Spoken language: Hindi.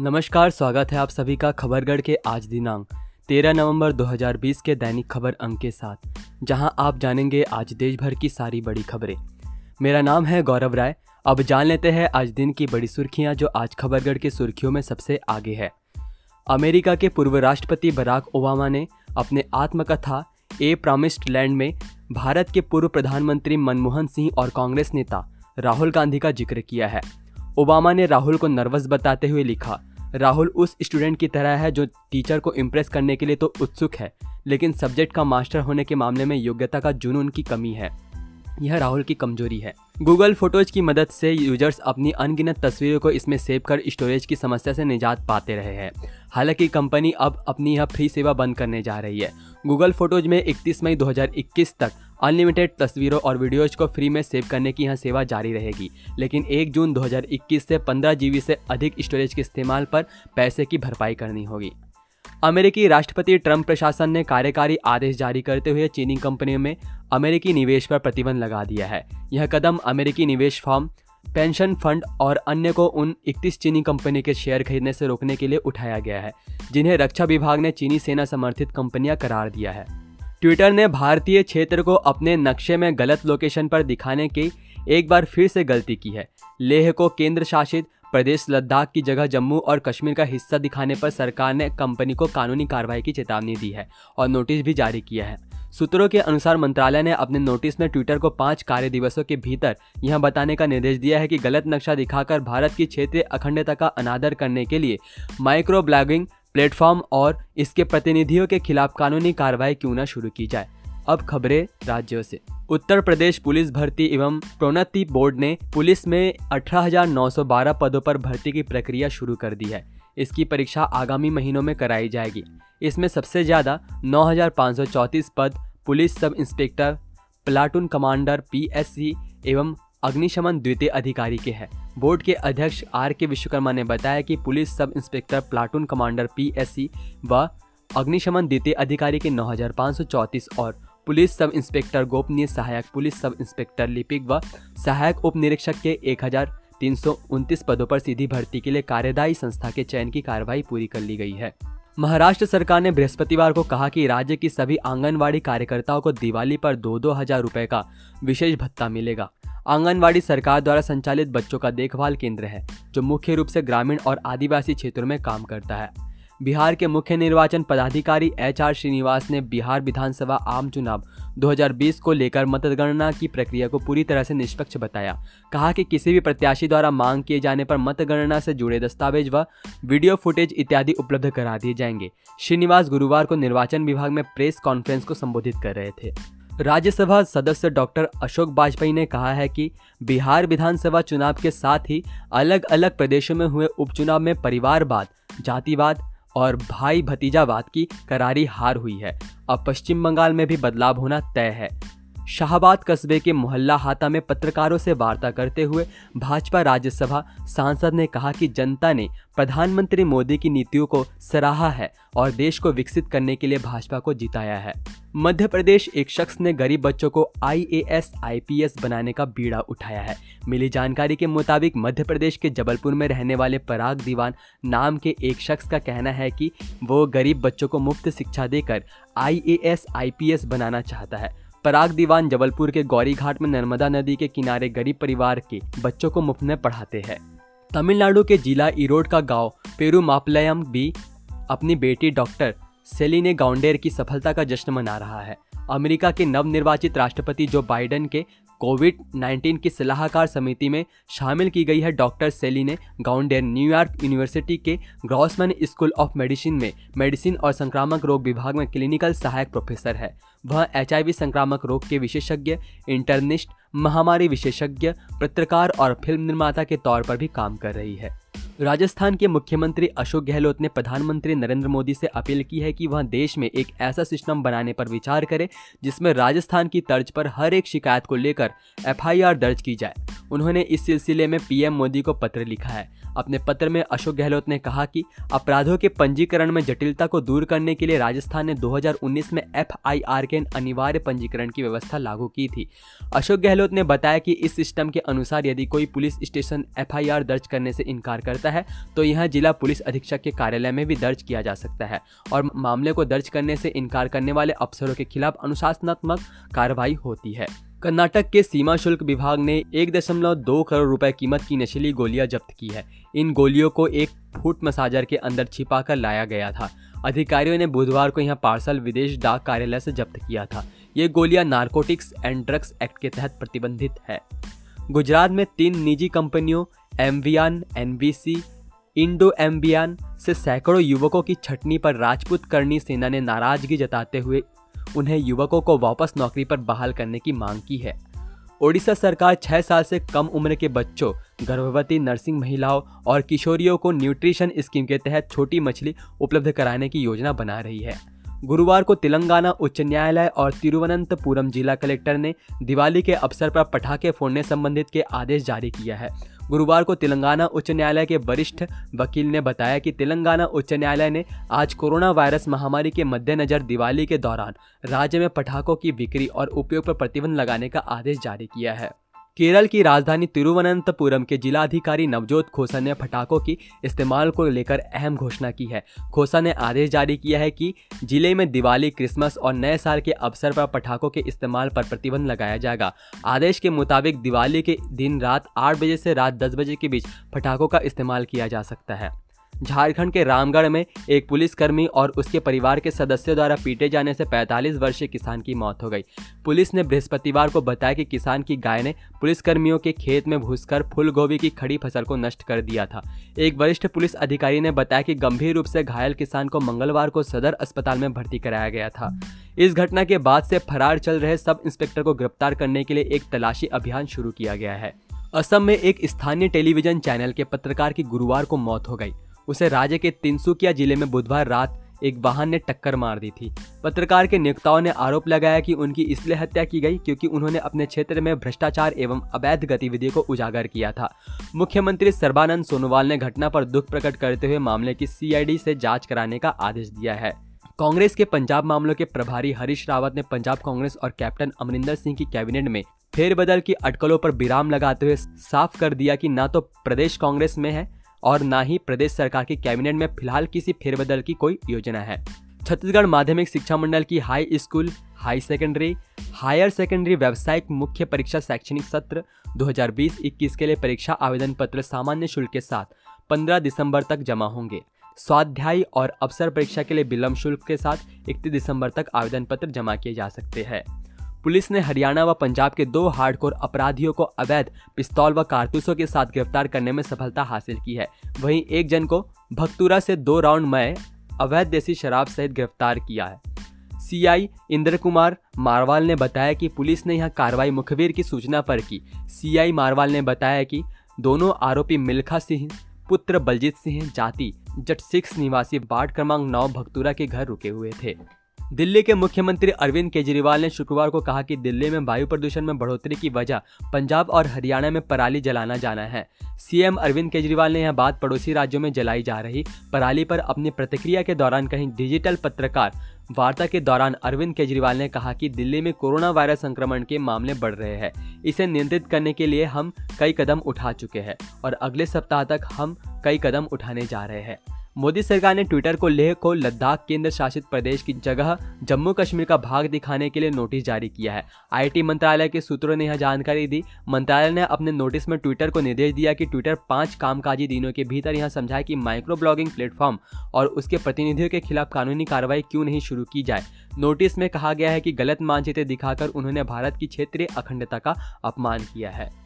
नमस्कार, स्वागत है आप सभी का खबरगढ़ के आज दिनांक 13 नवंबर 2020 के दैनिक खबर अंक के साथ, जहाँ आप जानेंगे आज देश भर की सारी बड़ी खबरें। मेरा नाम है गौरव राय। अब जान लेते हैं आज दिन की बड़ी सुर्खियाँ जो आज खबरगढ़ की सुर्खियों में सबसे आगे है। अमेरिका के पूर्व राष्ट्रपति बराक ओबामा ने अपने आत्मकथा ए प्रामिस्ड लैंड में भारत के पूर्व प्रधानमंत्री मनमोहन सिंह और कांग्रेस नेता राहुल गांधी का ज़िक्र किया है। ओबामा ने राहुल को नर्वस बताते हुए लिखा, राहुल उस स्टूडेंट की तरह है जो टीचर को इम्प्रेस करने के लिए तो उत्सुक है, लेकिन सब्जेक्ट का मास्टर होने के मामले में योग्यता का जुनून की कमी है। यह राहुल की कमज़ोरी है। गूगल फ़ोटोज़ की मदद से यूज़र्स अपनी अनगिनत तस्वीरों को इसमें सेव कर स्टोरेज की समस्या से निजात पाते रहे हैं। हालाँकि कंपनी अब अपनी यह फ्री सेवा बंद करने जा रही है। गूगल फ़ोटोज़ में 31 मई 2021 तक अनलिमिटेड तस्वीरों और वीडियोज़ को फ्री में सेव करने की यह सेवा जारी रहेगी। लेकिन 1 जून 2021 से 15 जीबी से अधिक स्टोरेज के इस्तेमाल पर पैसे की भरपाई करनी होगी। अमेरिकी राष्ट्रपति ट्रंप प्रशासन ने कार्यकारी आदेश जारी करते हुए चीनी कंपनियों में अमेरिकी निवेश पर प्रतिबंध लगा दिया है। यह कदम अमेरिकी निवेश फॉर्म पेंशन फंड और अन्य को उन 31 चीनी कंपनी के शेयर खरीदने से रोकने के लिए उठाया गया है, जिन्हें रक्षा विभाग ने चीनी सेना समर्थित कंपनियाँ करार दिया है। ट्विटर ने भारतीय क्षेत्र को अपने नक्शे में गलत लोकेशन पर दिखाने की एक बार फिर से गलती की है। लेह को केंद्र शासित प्रदेश लद्दाख की जगह जम्मू और कश्मीर का हिस्सा दिखाने पर सरकार ने कंपनी को कानूनी कार्रवाई की चेतावनी दी है और नोटिस भी जारी किया है। सूत्रों के अनुसार मंत्रालय ने अपने नोटिस में ट्विटर को पाँच कार्य दिवसों के भीतर यह बताने का निर्देश दिया है कि गलत नक्शा दिखाकर भारत की क्षेत्रीय अखंडता का अनादर करने के लिए माइक्रो ब्लॉगिंग प्लेटफॉर्म और इसके प्रतिनिधियों के खिलाफ कानूनी कार्रवाई क्यों न शुरू की जाए। अब खबरें राज्यों से। उत्तर प्रदेश पुलिस भर्ती एवं प्रोन्नति बोर्ड ने पुलिस में 18,912 पदों पर भर्ती की प्रक्रिया शुरू कर दी है। इसकी परीक्षा आगामी महीनों में कराई जाएगी। इसमें सबसे ज़्यादा 9,534 पद police sub inspector platoon commander PSC एवं अग्निशमन द्वितीय अधिकारी के हैं। बोर्ड के अध्यक्ष आर के विश्वकर्मा ने बताया कि police sub inspector platoon commander PSC व अग्निशमन द्वितीय अधिकारी के 9,534 और पुलिस सब इंस्पेक्टर गोपनीय सहायक पुलिस सब इंस्पेक्टर लिपिक व सहायक उप निरीक्षक के एक हज़ार तीन सौ उनतीस पदों पर सीधी भर्ती के लिए कार्यदायी संस्था के चयन की कार्रवाई पूरी कर ली गई है। महाराष्ट्र सरकार ने बृहस्पतिवार को कहा कि राज्य की सभी आंगनवाड़ी कार्यकर्ताओं को दिवाली पर दो दो हज़ार रुपये का विशेष भत्ता मिलेगा। आंगनवाड़ी सरकार द्वारा संचालित बच्चों का देखभाल केंद्र है, जो मुख्य रूप से ग्रामीण और आदिवासी क्षेत्रों में काम करता है। बिहार के मुख्य निर्वाचन पदाधिकारी एच आर श्रीनिवास ने बिहार विधानसभा आम चुनाव 2020 को लेकर मतगणना की प्रक्रिया को पूरी तरह से निष्पक्ष बताया। कहा कि किसी भी प्रत्याशी द्वारा मांग किए जाने पर मतगणना से जुड़े दस्तावेज़ व वीडियो फुटेज इत्यादि उपलब्ध करा दिए जाएँगे। श्रीनिवास गुरुवार को निर्वाचन विभाग में प्रेस कॉन्फ्रेंस को संबोधित कर रहे थे। राज्यसभा सदस्य डॉक्टर अशोक वाजपेयी ने कहा है कि बिहार विधानसभा चुनाव के साथ ही अलग अलग प्रदेशों में हुए उपचुनाव में परिवारवाद, जातिवाद और भाई भतीजावाद की करारी हार हुई है। अब पश्चिम बंगाल में भी बदलाव होना तय है। शाहबाद कस्बे के मोहल्ला हाता में पत्रकारों से वार्ता करते हुए भाजपा राज्यसभा सांसद ने कहा कि जनता ने प्रधानमंत्री मोदी की नीतियों को सराहा है और देश को विकसित करने के लिए भाजपा को जिताया है। मध्य प्रदेश एक शख्स ने गरीब बच्चों को आईएएस, आईपीएस बनाने का बीड़ा उठाया है। मिली जानकारी के मुताबिक मध्य प्रदेश के जबलपुर में रहने वाले पराग दीवान नाम के एक शख्स का कहना है कि वो गरीब बच्चों को मुफ़्त शिक्षा देकर आईएएस, आईपीएस बनाना चाहता है। पराग दीवान जबलपुर के गौरी घाट में नर्मदा नदी के किनारे गरीब परिवार के बच्चों को मुफ़्त में पढ़ाते हैं। तमिलनाडु के जिला इरोड का गाँव पेरू मापलयम भी अपनी बेटी डॉक्टर सेलिने गाउंडेर की सफलता का जश्न मना रहा है। अमेरिका के नवनिर्वाचित राष्ट्रपति जो बाइडेन के कोविड 19 की सलाहकार समिति में शामिल की गई है doctor Celine Gounder New York university के ग्रॉसमैन स्कूल ऑफ़ मेडिसिन में मेडिसिन और संक्रामक रोग विभाग में क्लिनिकल सहायक प्रोफेसर है। वह एचआईवी संक्रामक रोग के विशेषज्ञ, इंटरनिस्ट, महामारी विशेषज्ञ, पत्रकार और फ़िल्म निर्माता के तौर पर भी काम कर रही है। राजस्थान के मुख्यमंत्री अशोक गहलोत ने प्रधानमंत्री नरेंद्र मोदी से अपील की है कि वह देश में एक ऐसा सिस्टम बनाने पर विचार करे, जिसमें राजस्थान की तर्ज पर हर एक शिकायत को लेकर एफआईआर दर्ज की जाए। उन्होंने इस सिलसिले में पीएम मोदी को पत्र लिखा है। अपने पत्र में अशोक गहलोत ने कहा कि अपराधों के पंजीकरण में जटिलता को दूर करने के लिए राजस्थान ने 2019 में एफआईआर के अनिवार्य पंजीकरण की व्यवस्था लागू की थी। अशोक गहलोत ने बताया कि इस सिस्टम के अनुसार यदि कोई पुलिस स्टेशन एफआईआर दर्ज करने से इनकार करता है तो यह जिला पुलिस अधीक्षक के कार्यालय में भी दर्ज किया जा सकता है। और मामले को दर्ज करने से इनकार करने वाले अफसरों के खिलाफ अनुशासनात्मक कार्रवाई होती है। कर्नाटक के सीमा शुल्क विभाग ने एक दशमलव दो करोड़ रुपए कीमत की नशीली गोलियाँ जब्त की है। इन गोलियों को एक फूट मसाजर के अंदर छिपाकर लाया गया था। अधिकारियों ने बुधवार को यह पार्सल विदेश डाक कार्यालय से जब्त किया था। ये गोलियाँ नारकोटिक्स एंड ड्रग्स एक्ट के तहत प्रतिबंधित है। गुजरात में तीन निजी कंपनियों एमवियान एनबीसी, इंडो एम्बियान से सैकड़ों युवकों की छटनी पर राजपूत करनी सेना ने नाराज़गी जताते हुए उन्हें युवकों को वापस नौकरी पर बहाल करने की मांग की है। ओडिशा सरकार छः साल से कम उम्र के बच्चों, गर्भवती नर्सिंग महिलाओं और किशोरियों को न्यूट्रिशन स्कीम के तहत छोटी मछली उपलब्ध कराने की योजना बना रही है। गुरुवार को तेलंगाना उच्च न्यायालय और तिरुवनंतपुरम जिला कलेक्टर ने दिवाली के अवसर पर पटाखे फोड़ने संबंधित के आदेश जारी किया है। गुरुवार को तेलंगाना उच्च न्यायालय के वरिष्ठ वकील ने बताया कि तेलंगाना उच्च न्यायालय ने आज कोरोना वायरस महामारी के मद्देनजर दिवाली के दौरान राज्य में पटाखों की बिक्री और उपयोग पर प्रतिबंध लगाने का आदेश जारी किया है। केरल की राजधानी तिरुवनंतपुरम के जिलाधिकारी नवजोत खोसा ने पटाखों की इस्तेमाल को लेकर अहम घोषणा की है। खोसा ने आदेश जारी किया है कि ज़िले में दिवाली, क्रिसमस और नए साल के अवसर पर पटाखों के इस्तेमाल पर प्रतिबंध लगाया जाएगा। आदेश के मुताबिक दिवाली के दिन रात आठ बजे से रात दस बजे के बीच पटाखों का इस्तेमाल किया जा सकता है। झारखंड के रामगढ़ में एक पुलिसकर्मी और उसके परिवार के सदस्यों द्वारा पीटे जाने से 45 वर्षीय किसान की मौत हो गई। पुलिस ने बृहस्पतिवार को बताया कि किसान की गाय ने पुलिसकर्मियों के खेत में घुसकर फूल गोभी की खड़ी फ़सल को नष्ट कर दिया था। एक वरिष्ठ पुलिस अधिकारी ने बताया कि गंभीर रूप से घायल किसान को मंगलवार को सदर अस्पताल में भर्ती कराया गया था। इस घटना के बाद से फरार चल रहे सब इंस्पेक्टर को गिरफ़्तार करने के लिए एक तलाशी अभियान शुरू किया गया है। असम में एक स्थानीय टेलीविज़न चैनल के पत्रकार की गुरुवार को मौत हो गई। उसे राज्य के तिनसुकिया ज़िले में बुधवार रात एक वाहन ने टक्कर मार दी थी। पत्रकार के नियोक्ताओं ने आरोप लगाया कि उनकी इसलिए हत्या की गई क्योंकि उन्होंने अपने क्षेत्र में भ्रष्टाचार एवं अवैध गतिविधियों को उजागर किया था। मुख्यमंत्री सर्बानंद सोनोवाल ने घटना पर दुख प्रकट करते हुए मामले की सीआईडी से जाँच कराने का आदेश दिया है। कांग्रेस के पंजाब मामलों के प्रभारी हरीश रावत ने पंजाब कांग्रेस और कैप्टन अमरिंदर सिंह की कैबिनेट में फेरबदल की अटकलों पर विराम लगाते हुए साफ़ कर दिया कि न तो प्रदेश कांग्रेस में है और न ही प्रदेश सरकार की कैबिनेट में फ़िलहाल किसी फेरबदल की कोई योजना है। छत्तीसगढ़ माध्यमिक शिक्षा मंडल की high school, high secondary, higher secondary व्यावसायिक मुख्य परीक्षा शैक्षणिक सत्र 2020-21 के लिए परीक्षा आवेदन पत्र सामान्य शुल्क के साथ 15 दिसंबर तक जमा होंगे। स्वाध्यायी और अवसर परीक्षा के लिए विलम्ब शुल्क के साथ 31 दिसंबर तक आवेदन पत्र जमा किए जा सकते हैं। पुलिस ने हरियाणा व पंजाब के दो हार्डकोर अपराधियों को अवैध पिस्तौल व कारतूसों के साथ गिरफ़्तार करने में सफलता हासिल की है। वहीं एक जन को भक्तुरा से दो राउंड मय अवैध देसी शराब सहित गिरफ़्तार किया है। सीआई इंद्र कुमार मारवाल ने बताया कि पुलिस ने यह कार्रवाई मुखबिर की सूचना पर की। सीआई मारवाल ने बताया कि दोनों आरोपी मिल्खा सिंह, पुत्र बलजीत सिंह, जाति जट सिक्स निवासी वार्ड क्रमांक नौ भक्तुरा के घर रुके हुए थे। दिल्ली के मुख्यमंत्री अरविंद केजरीवाल ने शुक्रवार को कहा कि दिल्ली में वायु प्रदूषण में बढ़ोतरी की वजह पंजाब और हरियाणा में पराली जलाना जाना है। सीएम अरविंद केजरीवाल ने यह बात पड़ोसी राज्यों में जलाई जा रही। पराली पर अपनी प्रतिक्रिया के दौरान कहीं डिजिटल पत्रकार वार्ता के दौरान अरविंद केजरीवाल ने कहा कि दिल्ली में कोरोना वायरस संक्रमण के मामले बढ़ रहे हैं। इसे नियंत्रित करने के लिए हम कई कदम उठा चुके हैं और अगले सप्ताह तक हम कई कदम उठाने जा रहे हैं। मोदी सरकार ने ट्विटर को लेह को लद्दाख केंद्र शासित प्रदेश की जगह जम्मू कश्मीर का भाग दिखाने के लिए नोटिस जारी किया है। आईटी मंत्रालय के सूत्रों ने यह जानकारी दी। मंत्रालय ने अपने नोटिस में ट्विटर को निर्देश दिया कि ट्विटर पाँच कामकाजी दिनों के भीतर यह समझाए कि माइक्रो ब्लॉगिंग प्लेटफॉर्म और उसके प्रतिनिधियों के खिलाफ कानूनी कार्रवाई क्यों नहीं शुरू की जाए। नोटिस में कहा गया है कि गलत मानचित्र दिखाकर उन्होंने भारत की क्षेत्रीय अखंडता का अपमान किया है।